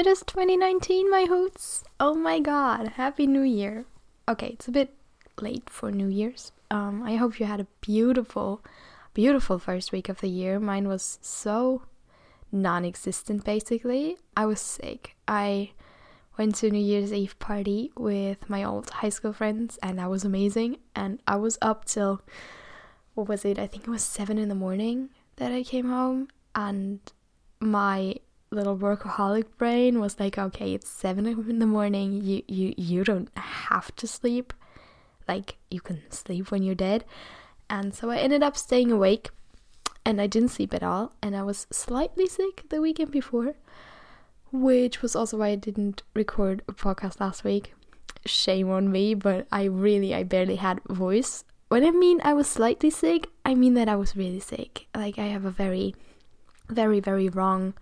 It is 2019, my hoots. Oh my god, happy new year. Okay, it's a bit late for New Year's. Um, I hope you had a beautiful, beautiful first week of the year. Mine was so non existent basically. I was sick. I went to New Year's Eve party with my old high school friends and that was amazing. And I was up till, what was it? I think it was 7 in the morning that I came home. And my little workaholic brain was like, okay, it's 7 in the morning. You, you, you don't have to sleep. Like, you can sleep when you're dead. And so I ended up staying awake and I didn't sleep at all. And I was slightly sick the weekend before which was also why I didn't record a podcast last week. Shame on me, but I really, I barely had voice. When I mean I was slightly sick, I mean that I was really sick. Like, I have a very, very, very wrong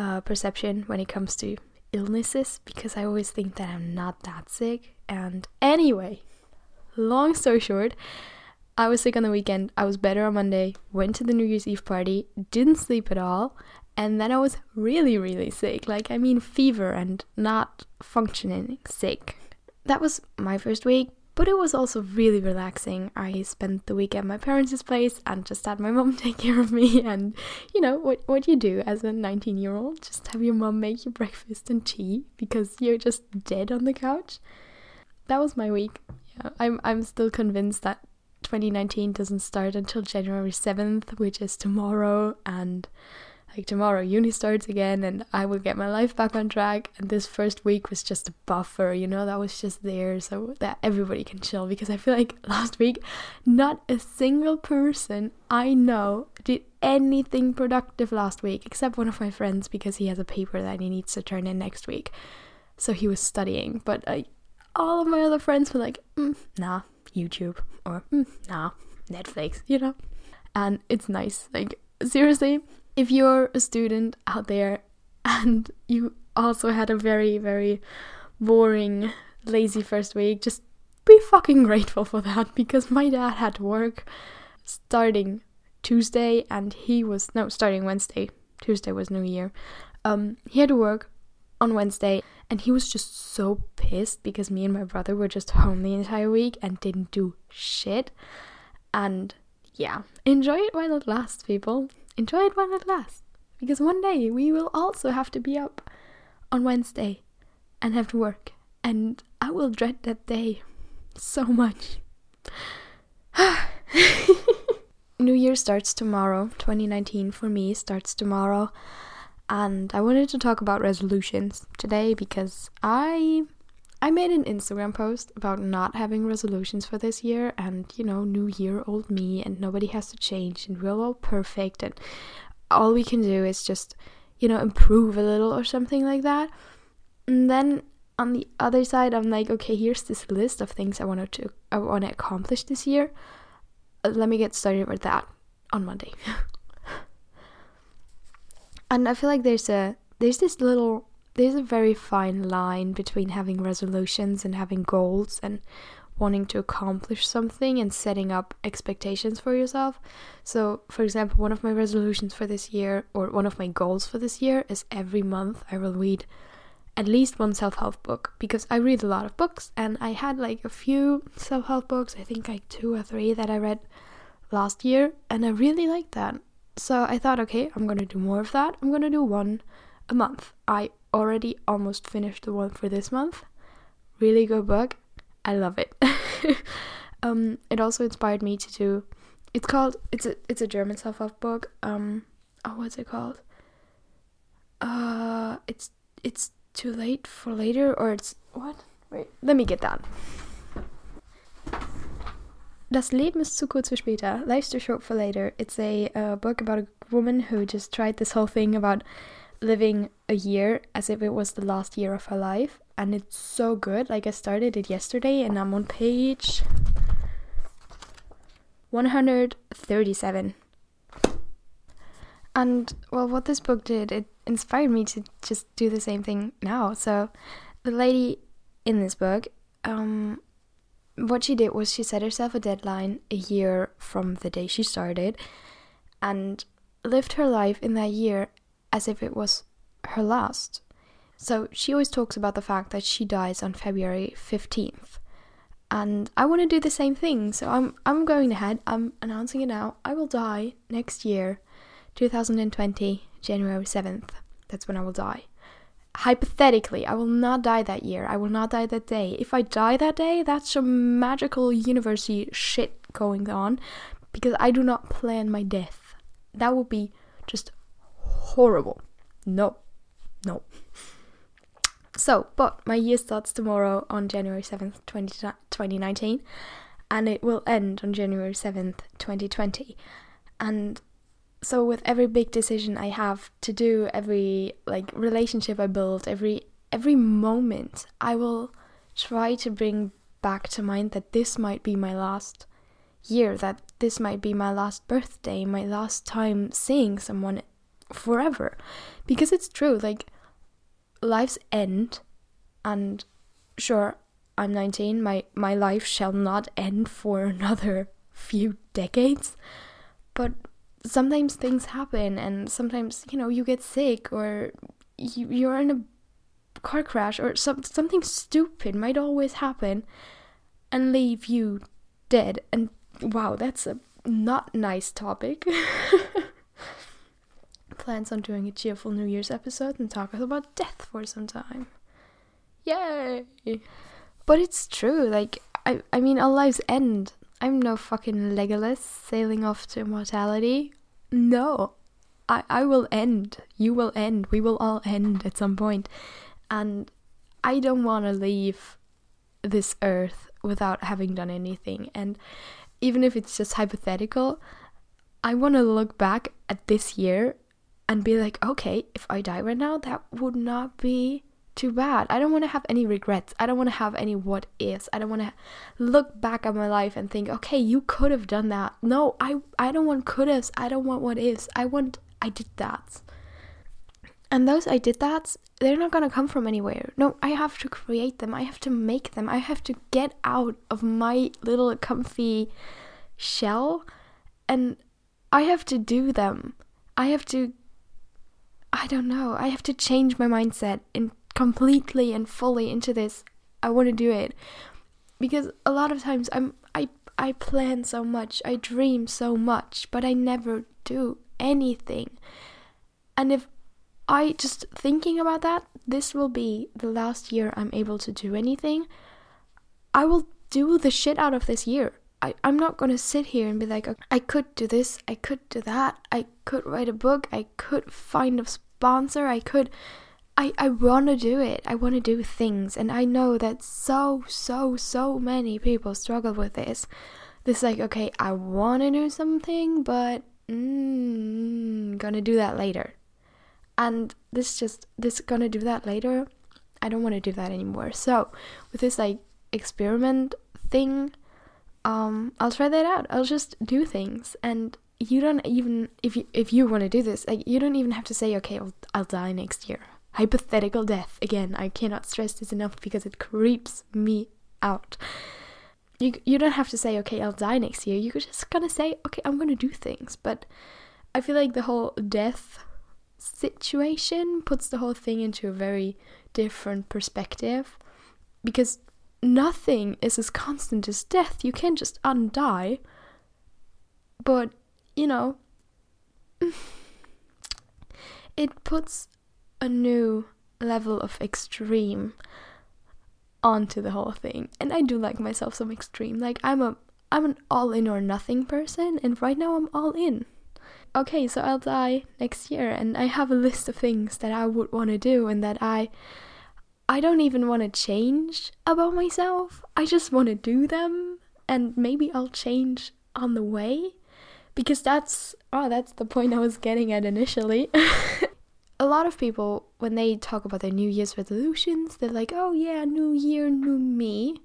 uh, perception when it comes to illnesses because I always think that I'm not that sick. And anyway, long story short, I was sick on the weekend. I was better on Monday, went to the New Year's Eve party, didn't sleep at all, and then I was really, really sick. Like, I mean, fever and not functioning sick. That was my first week, but it was also really relaxing. I spent the week at my parents' place and just had my mom take care of me. And you know what what you do as a 19 year old, just have your mom make you breakfast and tea because you're just dead on the couch. That was my week. Yeah, I'm I'm still convinced that 2019 doesn't start until January 7th, which is tomorrow, and like tomorrow uni starts again and I will get my life back on track. And this first week was just a buffer you know that was just there so that everybody can chill. Because I feel like last week not a single person I know did anything productive last week except one of my friends because he has a paper that he needs to turn in next week. So he was studying. But uh, all of my other friends were like mm, nah YouTube or mm, nah Netflix you know? And it's nice. Like seriously if you're a student out there and you also had a very, very boring, lazy first week, just be fucking grateful for that because my dad had to work starting Tuesday and he was no starting Wednesday. Tuesday was New Year. Um, he had to work on Wednesday and he was just so pissed because me and my brother were just home the entire week and didn't do shit. And yeah, enjoy it while it lasts, people. Enjoy it while it lasts. Because one day we will also have to be up on Wednesday and have to work. And I will dread that day so much. New Year starts tomorrow. 2019 for me starts tomorrow. And I wanted to talk about resolutions today because I I made an Instagram post about not having resolutions for this year and, you know, new year, old me, and nobody has to change and we're all perfect and all we can do is just, you know, improve a little or something like that. And then on the other side, I'm like, okay, here's this list of things I want to I want to accomplish this year. Let me get started with that on Monday. and I feel like there's a there's this little there's a very fine line between having resolutions and having goals and wanting to accomplish something and setting up expectations for yourself. So, for example, one of my resolutions for this year, or one of my goals for this year, is every month I will read at least one self help book because I read a lot of books and I had like a few self help books, I think like two or three that I read last year, and I really liked that. So I thought, okay, I'm gonna do more of that. I'm gonna do one a month. I already almost finished the one for this month. Really good book. I love it. um, it also inspired me to do. It's called. It's a. It's a German self-help book. Um. Oh, what's it called? Uh, it's it's too late for later, or it's what? Wait, let me get that. Das Leben ist zu kurz für später. Life's too short for later. It's a uh, book about a woman who just tried this whole thing about living a year as if it was the last year of her life. And it's so good. Like i started it yesterday and i'm on page 137 and well what this book did it inspired me to just do the same thing now. So the lady in this book um what she did was she set herself a deadline a year from the day she started and lived her life in that year as if it was her last. So she always talks about the fact that she dies on February 15th. And I want to do the same thing. So I'm I'm going ahead. I'm announcing it now. I will die next year, 2020, January 7th. That's when I will die. Hypothetically, I will not die that year. I will not die that day. If I die that day, that's some magical university shit going on because I do not plan my death. That would be just horrible. No. No. So, but my year starts tomorrow on January 7th, 20, 2019, and it will end on January 7th, 2020. And so with every big decision I have to do, every like relationship I build, every every moment, I will try to bring back to mind that this might be my last year, that this might be my last birthday, my last time seeing someone forever. Because it's true, like life's end and sure i'm 19 my my life shall not end for another few decades. But sometimes things happen and sometimes you know you get sick or you, you're in a car crash or some, something stupid might always happen and leave you dead. And wow that's a not nice topic plans on doing a cheerful New Year's episode and talk about death for some time. Yay! But it's true, like, I, I mean, our lives end. I'm no fucking Legolas sailing off to immortality. No. I, I will end. You will end. We will all end at some point. And I don't want to leave this earth without having done anything. And even if it's just hypothetical, I want to look back at this year and be like, okay, if I die right now, that would not be too bad. I don't want to have any regrets. I don't want to have any what ifs. I don't want to look back at my life and think, okay, you could have done that. No, I I don't want could haves. I don't want what ifs. I want I did that. And those I did that, they're not gonna come from anywhere. No, I have to create them. I have to make them. I have to get out of my little comfy shell and I have to do them. I have to I don't know. I have to change my mindset and completely and fully into this. I want to do it because a lot of times I'm I I plan so much, I dream so much, but I never do anything. And if I just thinking about that, this will be the last year I'm able to do anything. I will do the shit out of this year. I, I'm not gonna sit here and be like, I could do this, I could do that, I could write a book, I could find a sponsor, I could. I, I wanna do it. I wanna do things. And I know that so, so, so many people struggle with this. This, like, okay, I wanna do something, but mm, gonna do that later. And this just, this gonna do that later, I don't wanna do that anymore. So, with this, like, experiment thing, um I'll try that out. I'll just do things and you don't even if you if you want to do this, like you don't even have to say okay, I'll I'll die next year. Hypothetical death. Again, I cannot stress this enough because it creeps me out. You you don't have to say okay, I'll die next year. You could just kind of say okay, I'm to do things. But I feel like the whole death situation puts the whole thing into a very different perspective because nothing is as constant as death. You can't just undie. But, you know, it puts a new level of extreme onto the whole thing. And I do like myself some extreme. Like I'm a I'm an all in or nothing person and right now I'm all in. Okay, so I'll die next year and I have a list of things that I would want to do and that I I don't even want to change about myself. I just want to do them and maybe I'll change on the way because that's oh that's the point I was getting at initially. a lot of people when they talk about their new year's resolutions, they're like, "Oh yeah, new year, new me."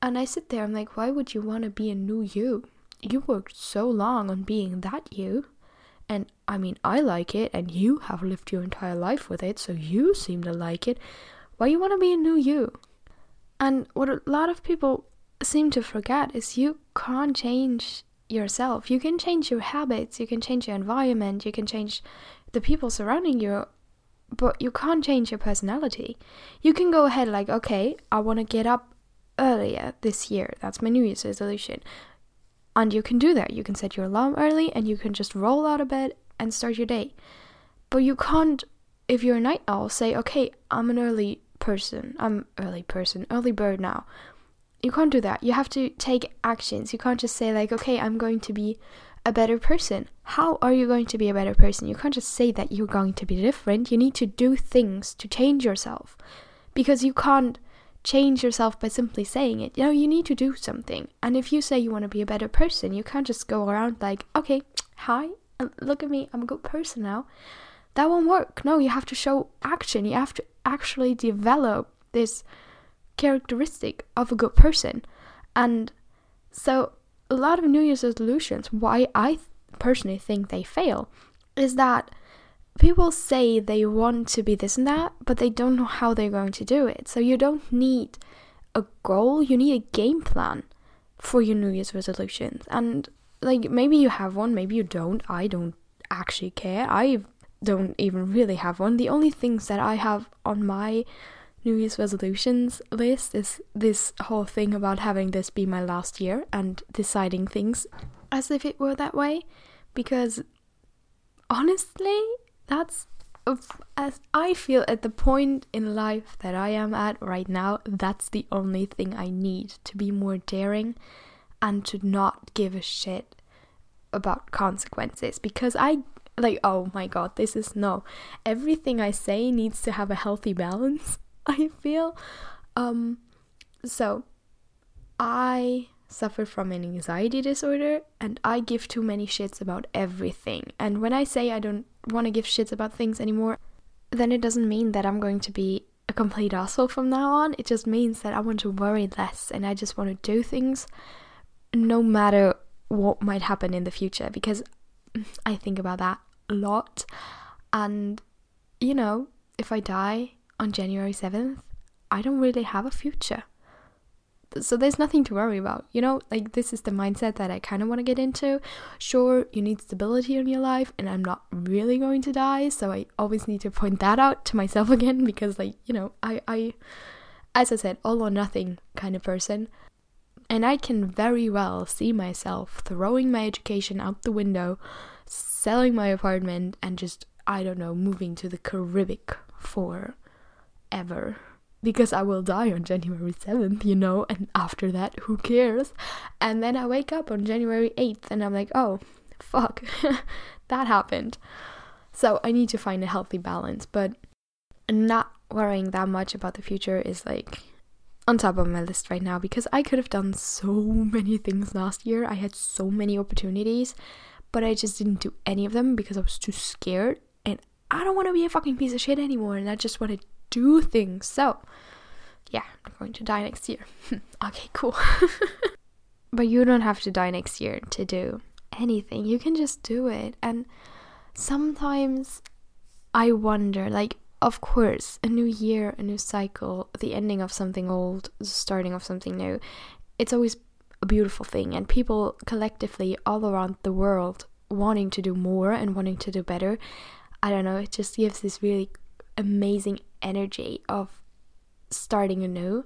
And I sit there I'm like, "Why would you want to be a new you? You worked so long on being that you." And I mean, I like it, and you have lived your entire life with it, so you seem to like it. Why you want to be a new you? And what a lot of people seem to forget is you can't change yourself. You can change your habits, you can change your environment, you can change the people surrounding you, but you can't change your personality. You can go ahead, like, okay, I want to get up earlier this year. That's my New Year's resolution. And you can do that. You can set your alarm early and you can just roll out of bed and start your day. But you can't, if you're a night owl, say, okay, I'm an early person. I'm early person, early bird now. You can't do that. You have to take actions. You can't just say, like, okay, I'm going to be a better person. How are you going to be a better person? You can't just say that you're going to be different. You need to do things to change yourself. Because you can't change yourself by simply saying it. You know, you need to do something. And if you say you want to be a better person, you can't just go around like, okay, hi, uh, look at me, I'm a good person now. That won't work. No, you have to show action. You have to actually develop this characteristic of a good person. And so, a lot of New Year's resolutions, why I personally think they fail, is that people say they want to be this and that, but they don't know how they're going to do it. So you don't need a goal, you need a game plan for your New Year's resolutions. And like maybe you have one, maybe you don't. I don't actually care. I don't even really have one. The only things that I have on my New Year's resolutions list is this whole thing about having this be my last year and deciding things as if it were that way. Because honestly, that's as I feel at the point in life that I am at right now, that's the only thing I need to be more daring and to not give a shit about consequences because I like oh my god this is no everything I say needs to have a healthy balance I feel um so I suffer from an anxiety disorder and I give too many shits about everything. And when I say I don't want to give shits about things anymore, then it doesn't mean that I'm going to be a complete asshole from now on. It just means that I want to worry less and I just want to do things no matter what might happen in the future because I think about that a lot. And, you know, if I die on January 7th, I don't really have a future. So there's nothing to worry about you know? Like this is the mindset that i kind of want to get into. Sure you need stability in your life and i'm not really going to die so i always need to point that out to myself again because like you know i i as i said all or nothing kind of person and i can very well see myself throwing my education out the window selling my apartment and just i don't know moving to the caribbean for ever because I will die on January 7th, you know, and after that, who cares? And then I wake up on January 8th and I'm like, oh, fuck, that happened. So I need to find a healthy balance, but not worrying that much about the future is like on top of my list right now because I could have done so many things last year. I had so many opportunities, but I just didn't do any of them because I was too scared and I don't want to be a fucking piece of shit anymore and I just want to do things. So, yeah, I'm going to die next year. okay, cool. but you don't have to die next year to do anything. You can just do it. And sometimes I wonder, like, of course, a new year, a new cycle, the ending of something old, the starting of something new, it's always a beautiful thing. And people collectively all around the world wanting to do more and wanting to do better. I don't know, it just gives this really amazing energy of starting anew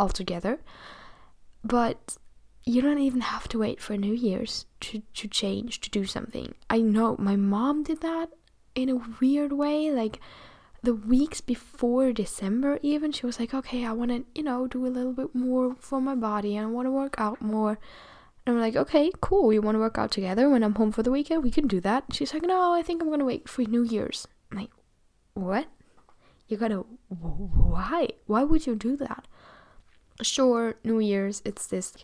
altogether. But you don't even have to wait for New Year's to, to change, to do something. I know my mom did that in a weird way. Like the weeks before December, even, she was like, okay, I want to, you know, do a little bit more for my body and I want to work out more. And I'm like, okay, cool. You want to work out together when I'm home for the weekend? We can do that. She's like, no, I think I'm going to wait for New Year's. I'm like, what? you gotta why why would you do that sure new year's it's this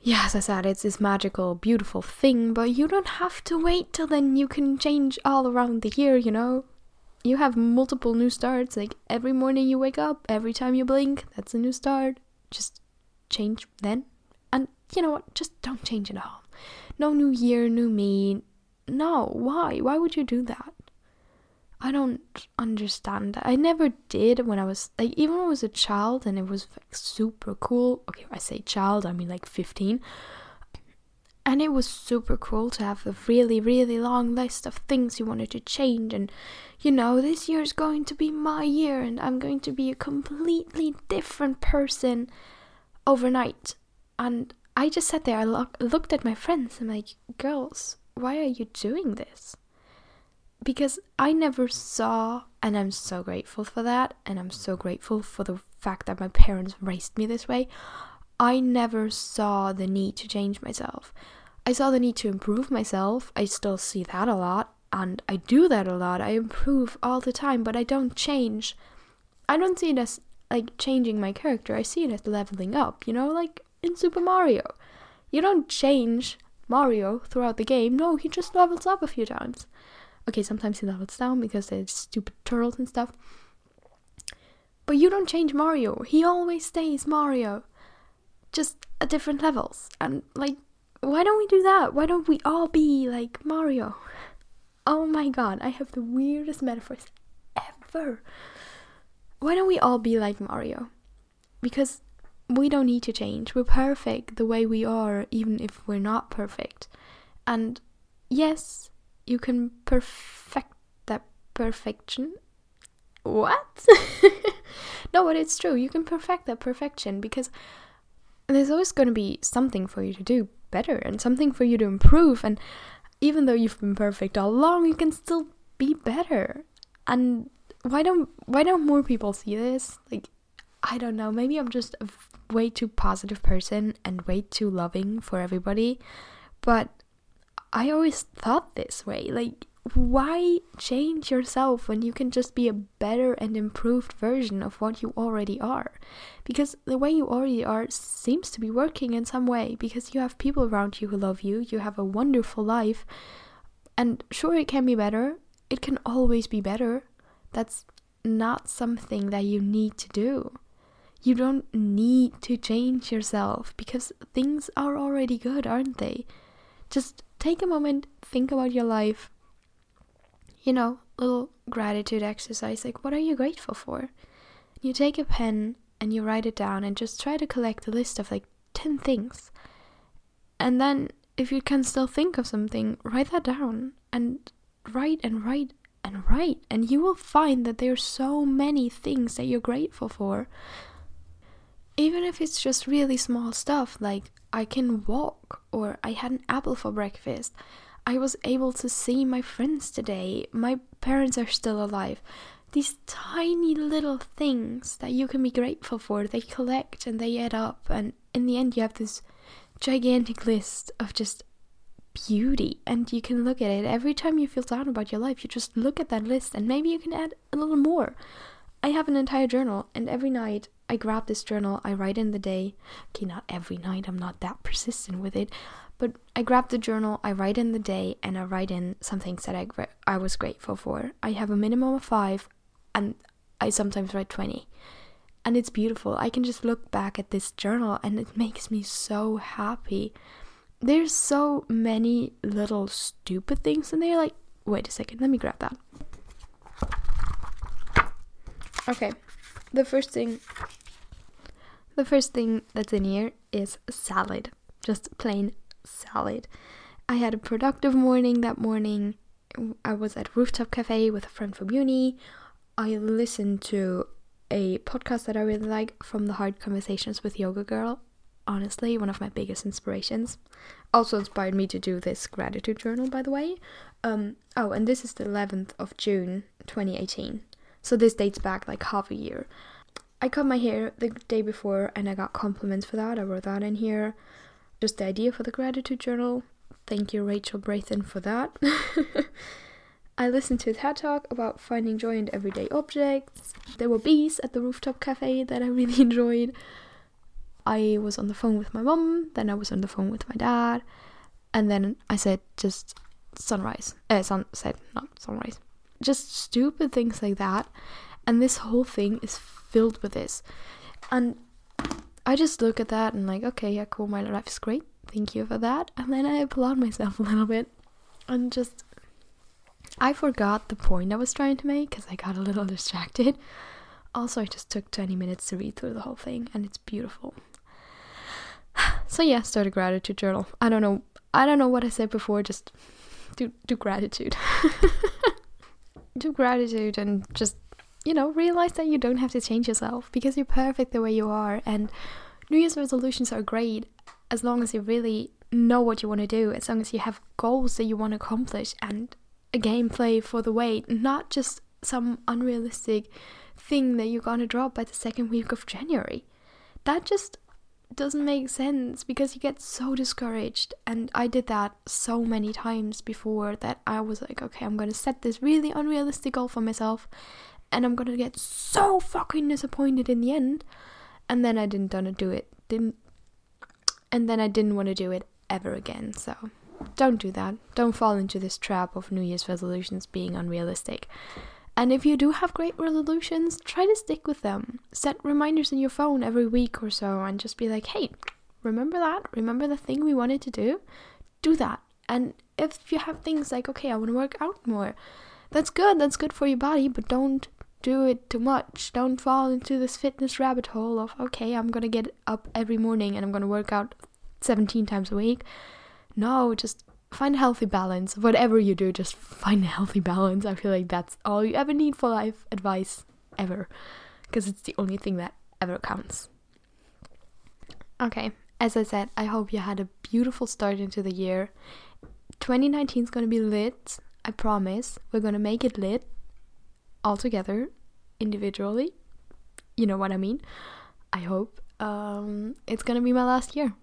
yeah as i said it's this magical beautiful thing but you don't have to wait till then you can change all around the year you know you have multiple new starts like every morning you wake up every time you blink that's a new start. Just change then. And you know what? Just don't change at all. No new year new me. No why? Why would you do that? I don't understand that. I never did when I was like even when I was a child and it was like super cool. Okay, I say child, I mean like 15. And it was super cool to have a really, really long list of things you wanted to change. And, you know, this year is going to be my year, and I'm going to be a completely different person overnight. And I just sat there, I lo- looked at my friends, I'm like, girls, why are you doing this? Because I never saw, and I'm so grateful for that, and I'm so grateful for the fact that my parents raised me this way. I never saw the need to change myself. I saw the need to improve myself. I still see that a lot, and I do that a lot. I improve all the time, but I don't change. I don't see it as like changing my character. I see it as leveling up, you know, like in Super Mario. You don't change Mario throughout the game. No, he just levels up a few times. Okay, sometimes he levels down because there's stupid turtles and stuff. But you don't change Mario. He always stays Mario just at different levels. And like, why don't we do that? Why don't we all be like Mario? Oh my god, I have the weirdest metaphors ever. Why don't we all be like Mario? Because we don't need to change. We're perfect the way we are, even if we're not perfect. And yes, you can perfect that perfection. What? no, but it's true. You can perfect that perfection because there's always going to be something for you to do better and something for you to improve. And even though you've been perfect all along, you can still be better. And why don't why don't more people see this? Like, I don't know. Maybe I'm just a way too positive person and way too loving for everybody. But I always thought this way. Like, why change yourself when you can just be a better and improved version of what you already are? Because the way you already are seems to be working in some way because you have people around you who love you, you have a wonderful life, and sure, it can be better, it can always be better. That's not something that you need to do. You don't need to change yourself because things are already good, aren't they? Just take a moment, think about your life, you know, little gratitude exercise like what are you grateful for? You take a pen and you write it down and just try to collect a list of like 10 things. And then if you can still think of something, write that down and write and write and write and you will find that there are so many things that you're grateful for. Even if it's just really small stuff like I can walk or I had an apple for breakfast I was able to see my friends today. My parents are still alive. These tiny little things that you can be grateful for, they collect and they add up. And in the end, you have this gigantic list of just beauty. And you can look at it every time you feel down about your life. You just look at that list and maybe you can add a little more. I have an entire journal, and every night I grab this journal, I write in the day. Okay, not every night, I'm not that persistent with it. But I grab the journal, I write in the day, and I write in some things that I, I was grateful for. I have a minimum of five, and I sometimes write 20. And it's beautiful. I can just look back at this journal, and it makes me so happy. There's so many little stupid things in there. Like, wait a second, let me grab that. Okay, the first thing the first thing that's in here is salad. Just plain salad. I had a productive morning that morning. I was at Rooftop Cafe with a friend from uni. I listened to a podcast that I really like from the Hard Conversations with Yoga Girl. Honestly, one of my biggest inspirations. Also inspired me to do this gratitude journal, by the way. Um, oh, and this is the 11th of June 2018. So this dates back like half a year. I cut my hair the day before and I got compliments for that. I wrote that in here just the idea for the gratitude journal. Thank you, Rachel Brathen, for that. I listened to a TED talk about finding joy in everyday objects. There were bees at the rooftop cafe that I really enjoyed. I was on the phone with my mom, then I was on the phone with my dad, and then I said just sunrise. Uh, sunset, not sunrise. Just stupid things like that. And this whole thing is filled with this. And I just look at that and like, okay, yeah, cool, my life is great. Thank you for that. And then I applaud myself a little bit and just I forgot the point I was trying to make because I got a little distracted. Also, I just took 20 minutes to read through the whole thing and it's beautiful. So, yeah, start a gratitude journal. I don't know I don't know what I said before, just do do gratitude. do gratitude and just you know, realize that you don't have to change yourself because you're perfect the way you are and New Year's resolutions are great as long as you really know what you want to do, as long as you have goals that you want to accomplish and a gameplay for the way, not just some unrealistic thing that you're gonna drop by the second week of January. That just doesn't make sense because you get so discouraged. And I did that so many times before that I was like, okay, I'm gonna set this really unrealistic goal for myself and I'm gonna get so fucking disappointed in the end. And then I didn't want to do it. Didn't and then I didn't want to do it ever again. So don't do that. Don't fall into this trap of New Year's resolutions being unrealistic. And if you do have great resolutions, try to stick with them. Set reminders in your phone every week or so and just be like, hey, remember that? Remember the thing we wanted to do? Do that. And if you have things like, okay, I want to work out more, that's good. That's good for your body, but don't do it too much. Don't fall into this fitness rabbit hole of, okay, I'm to get up every morning and I'm to work out 17 times a week. No, just find a healthy balance. Whatever you do, just find a healthy balance. I feel like that's all you ever need for life advice ever. Because it's the only thing that ever counts. Okay, as I said, I hope you had a beautiful start into the year. 2019 is going to be lit. I promise. We're going to make it lit all together, individually. You know what I mean? I hope. Um, it's to be my last year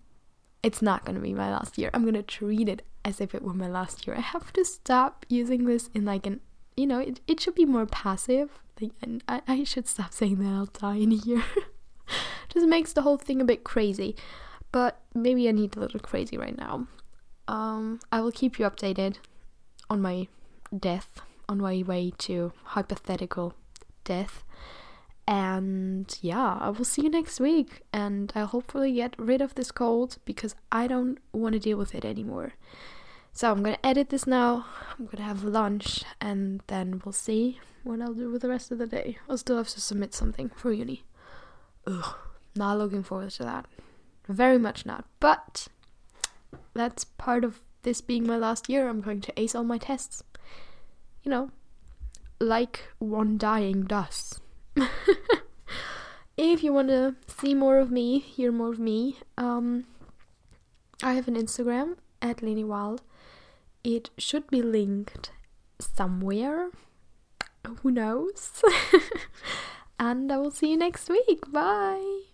it's not to be my last year. I'm to treat it as if it were my last year. I have to stop using this in like an, you know, it, it should be more passive. Like, and I, I should stop saying that I'll die in a year. Just makes the whole thing a bit crazy. But maybe I need a little crazy right now. Um, I will keep you updated on my death, on my way to hypothetical death. And yeah, I will see you next week. And I'll hopefully get rid of this cold because I don't want to deal with it anymore. So I'm gonna edit this now. I'm gonna have lunch and then we'll see what I'll do with the rest of the day. I'll still have to submit something for uni. Ugh, not looking forward to that. Very much not. But that's part of this being my last year. I'm going to ace all my tests. You know, like one dying does. if you want to see more of me, hear more of me, um, I have an Instagram at Leni Wilde. It should be linked somewhere. Who knows? and I will see you next week. Bye.